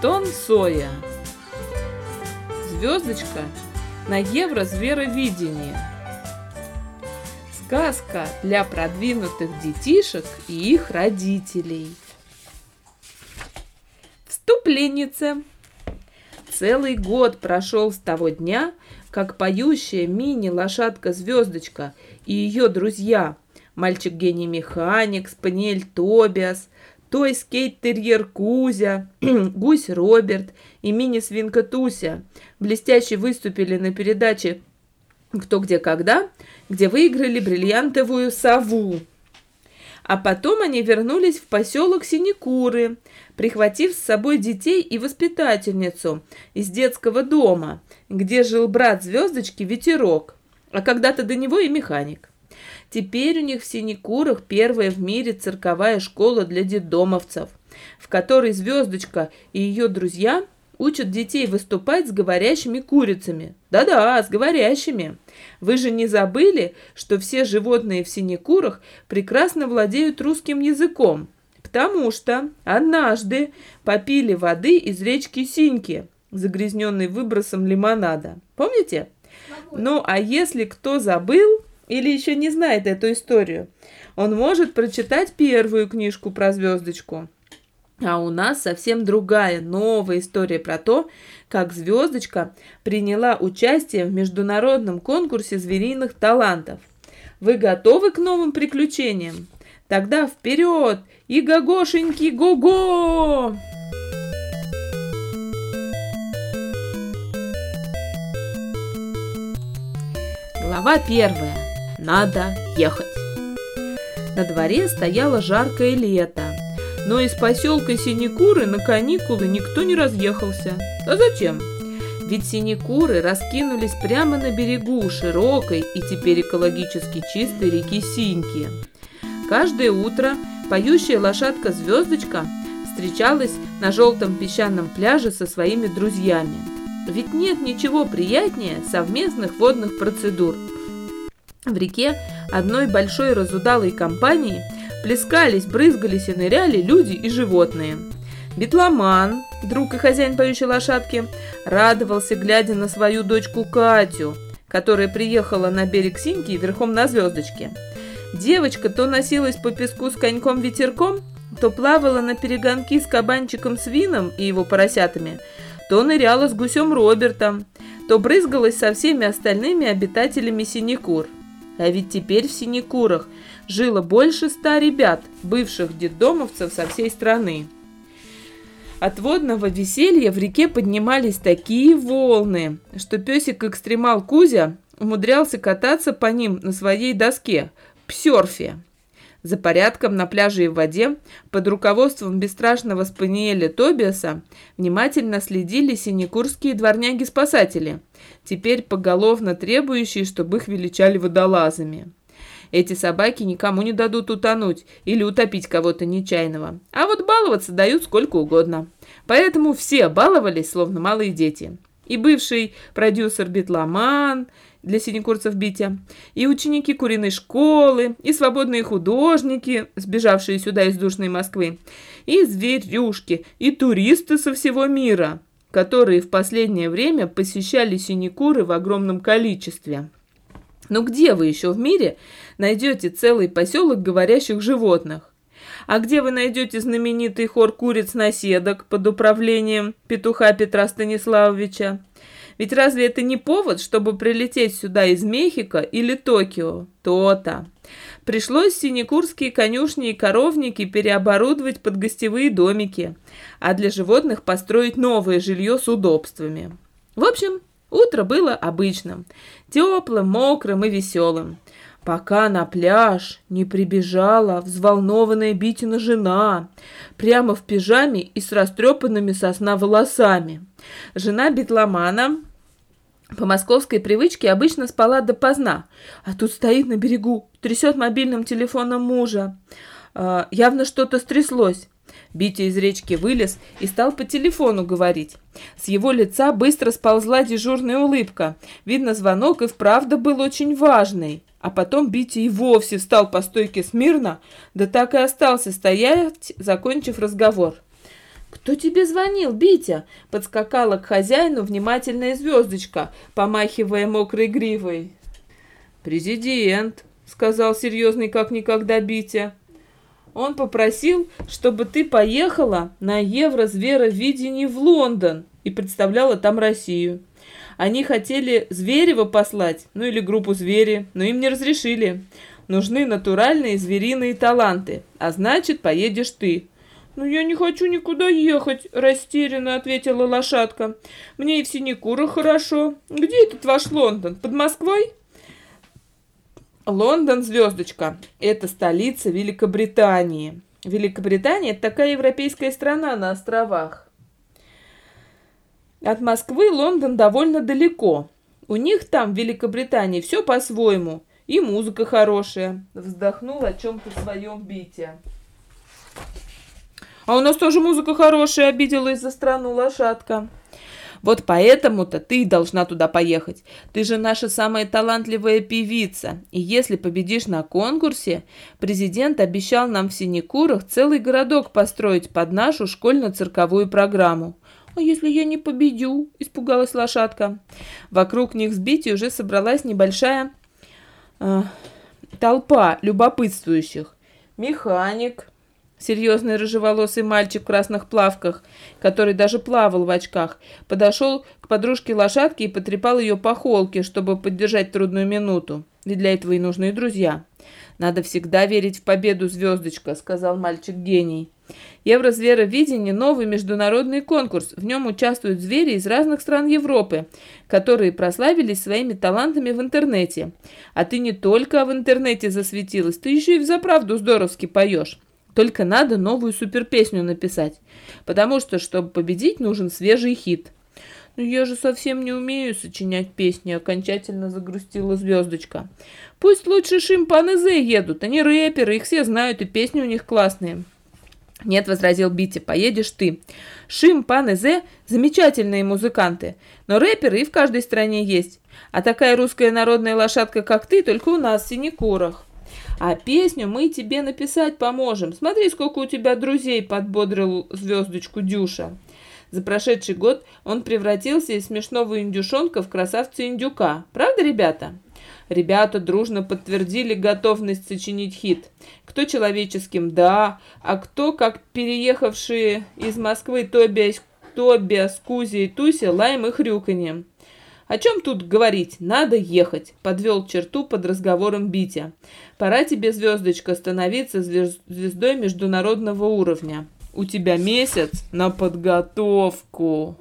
Антон Соя. Звездочка на евро зверовидение. Сказка для продвинутых детишек и их родителей. Вступленница. Целый год прошел с того дня, как поющая мини-лошадка-звездочка и ее друзья, мальчик-гений-механик, спаниель Тобиас, той скейт-терьер Кузя, гусь Роберт и мини-свинка Туся блестяще выступили на передаче «Кто, где, когда», где выиграли бриллиантовую сову. А потом они вернулись в поселок Синекуры, прихватив с собой детей и воспитательницу из детского дома, где жил брат звездочки Ветерок, а когда-то до него и механик. Теперь у них в Синекурах первая в мире цирковая школа для детдомовцев, в которой Звездочка и ее друзья учат детей выступать с говорящими курицами. Да-да, с говорящими. Вы же не забыли, что все животные в Синекурах прекрасно владеют русским языком, потому что однажды попили воды из речки Синьки, загрязненной выбросом лимонада. Помните? Ну, а если кто забыл, или еще не знает эту историю, он может прочитать первую книжку про звездочку. А у нас совсем другая, новая история про то, как звездочка приняла участие в международном конкурсе звериных талантов. Вы готовы к новым приключениям? Тогда вперед! И гогошеньки, го-го! Глава первая. Надо ехать. На дворе стояло жаркое лето, но из поселка Синекуры на каникулы никто не разъехался. А зачем? Ведь синекуры раскинулись прямо на берегу широкой и теперь экологически чистой реки Синьки. Каждое утро поющая лошадка-звездочка встречалась на желтом песчаном пляже со своими друзьями. Ведь нет ничего приятнее совместных водных процедур – в реке одной большой разудалой компании плескались, брызгались и ныряли люди и животные. Бетломан, друг и хозяин поющей лошадки, радовался, глядя на свою дочку Катю, которая приехала на берег Синьки верхом на звездочке. Девочка то носилась по песку с коньком-ветерком, то плавала на перегонки с кабанчиком Свином и его поросятами, то ныряла с гусем Робертом, то брызгалась со всеми остальными обитателями синекур – а ведь теперь в Синекурах жило больше ста ребят, бывших детдомовцев со всей страны. От водного веселья в реке поднимались такие волны, что песик-экстремал Кузя умудрялся кататься по ним на своей доске – псерфе. За порядком на пляже и в воде под руководством бесстрашного спаниеля Тобиаса внимательно следили синекурские дворняги-спасатели, теперь поголовно требующие, чтобы их величали водолазами. Эти собаки никому не дадут утонуть или утопить кого-то нечаянного, а вот баловаться дают сколько угодно. Поэтому все баловались, словно малые дети. И бывший продюсер Битломан – для синекурцев Битя, и ученики куриной школы, и свободные художники, сбежавшие сюда из душной Москвы, и зверюшки, и туристы со всего мира, которые в последнее время посещали синекуры в огромном количестве. Но где вы еще в мире найдете целый поселок говорящих животных? А где вы найдете знаменитый хор куриц-наседок под управлением петуха Петра Станиславовича? Ведь разве это не повод, чтобы прилететь сюда из Мехико или Токио? То-то. Пришлось синекурские конюшни и коровники переоборудовать под гостевые домики, а для животных построить новое жилье с удобствами. В общем, утро было обычным, теплым, мокрым и веселым пока на пляж не прибежала взволнованная Битина жена, прямо в пижаме и с растрепанными сосна волосами. Жена битломана по московской привычке обычно спала допоздна, а тут стоит на берегу, трясет мобильным телефоном мужа. А, явно что-то стряслось. Битя из речки вылез и стал по телефону говорить. С его лица быстро сползла дежурная улыбка. Видно, звонок и вправду был очень важный. А потом Битя и вовсе встал по стойке смирно, да так и остался стоять, закончив разговор. «Кто тебе звонил, Битя?» — подскакала к хозяину внимательная звездочка, помахивая мокрой гривой. «Президент», — сказал серьезный как никогда Битя. «Он попросил, чтобы ты поехала на Евро-зверовидение в Лондон и представляла там Россию. Они хотели Зверева послать, ну или группу звери, но им не разрешили. Нужны натуральные звериные таланты, а значит, поедешь ты. «Но я не хочу никуда ехать», – растерянно ответила лошадка. «Мне и в Синекурах хорошо. Где этот ваш Лондон? Под Москвой?» Лондон, звездочка, это столица Великобритании. Великобритания – это такая европейская страна на островах. От Москвы Лондон довольно далеко. У них там, в Великобритании, все по-своему. И музыка хорошая. Вздохнул о чем-то своем Бите. А у нас тоже музыка хорошая, обиделась за страну лошадка. Вот поэтому-то ты должна туда поехать. Ты же наша самая талантливая певица. И если победишь на конкурсе, президент обещал нам в Синекурах целый городок построить под нашу школьно-цирковую программу. «А если я не победю?» – испугалась лошадка. Вокруг них с Бити уже собралась небольшая э, толпа любопытствующих. Механик, Серьезный рыжеволосый мальчик в красных плавках, который даже плавал в очках, подошел к подружке лошадки и потрепал ее по холке, чтобы поддержать трудную минуту. Ведь для этого и нужны друзья. «Надо всегда верить в победу, звездочка», — сказал мальчик-гений. Еврозверовидение – новый международный конкурс. В нем участвуют звери из разных стран Европы, которые прославились своими талантами в интернете. А ты не только в интернете засветилась, ты еще и в заправду здоровски поешь. Только надо новую суперпесню написать. Потому что, чтобы победить, нужен свежий хит. «Ну я же совсем не умею сочинять песни», — окончательно загрустила звездочка. «Пусть лучше шимпанзе едут, они рэперы, их все знают, и песни у них классные». «Нет», — возразил Бити, — «поедешь ты. Шим, замечательные музыканты, но рэперы и в каждой стране есть. А такая русская народная лошадка, как ты, только у нас в Синекурах». А песню мы тебе написать поможем. Смотри, сколько у тебя друзей, подбодрил звездочку Дюша. За прошедший год он превратился из смешного индюшонка в красавца-индюка. Правда, ребята? Ребята дружно подтвердили готовность сочинить хит. Кто человеческим – да, а кто, как переехавшие из Москвы Тобиас, Тобиас, Кузя и Туся, лаем и хрюканьем. «О чем тут говорить? Надо ехать», — подвел черту под разговором Битя. «Пора тебе, звездочка, становиться звездой международного уровня. У тебя месяц на подготовку».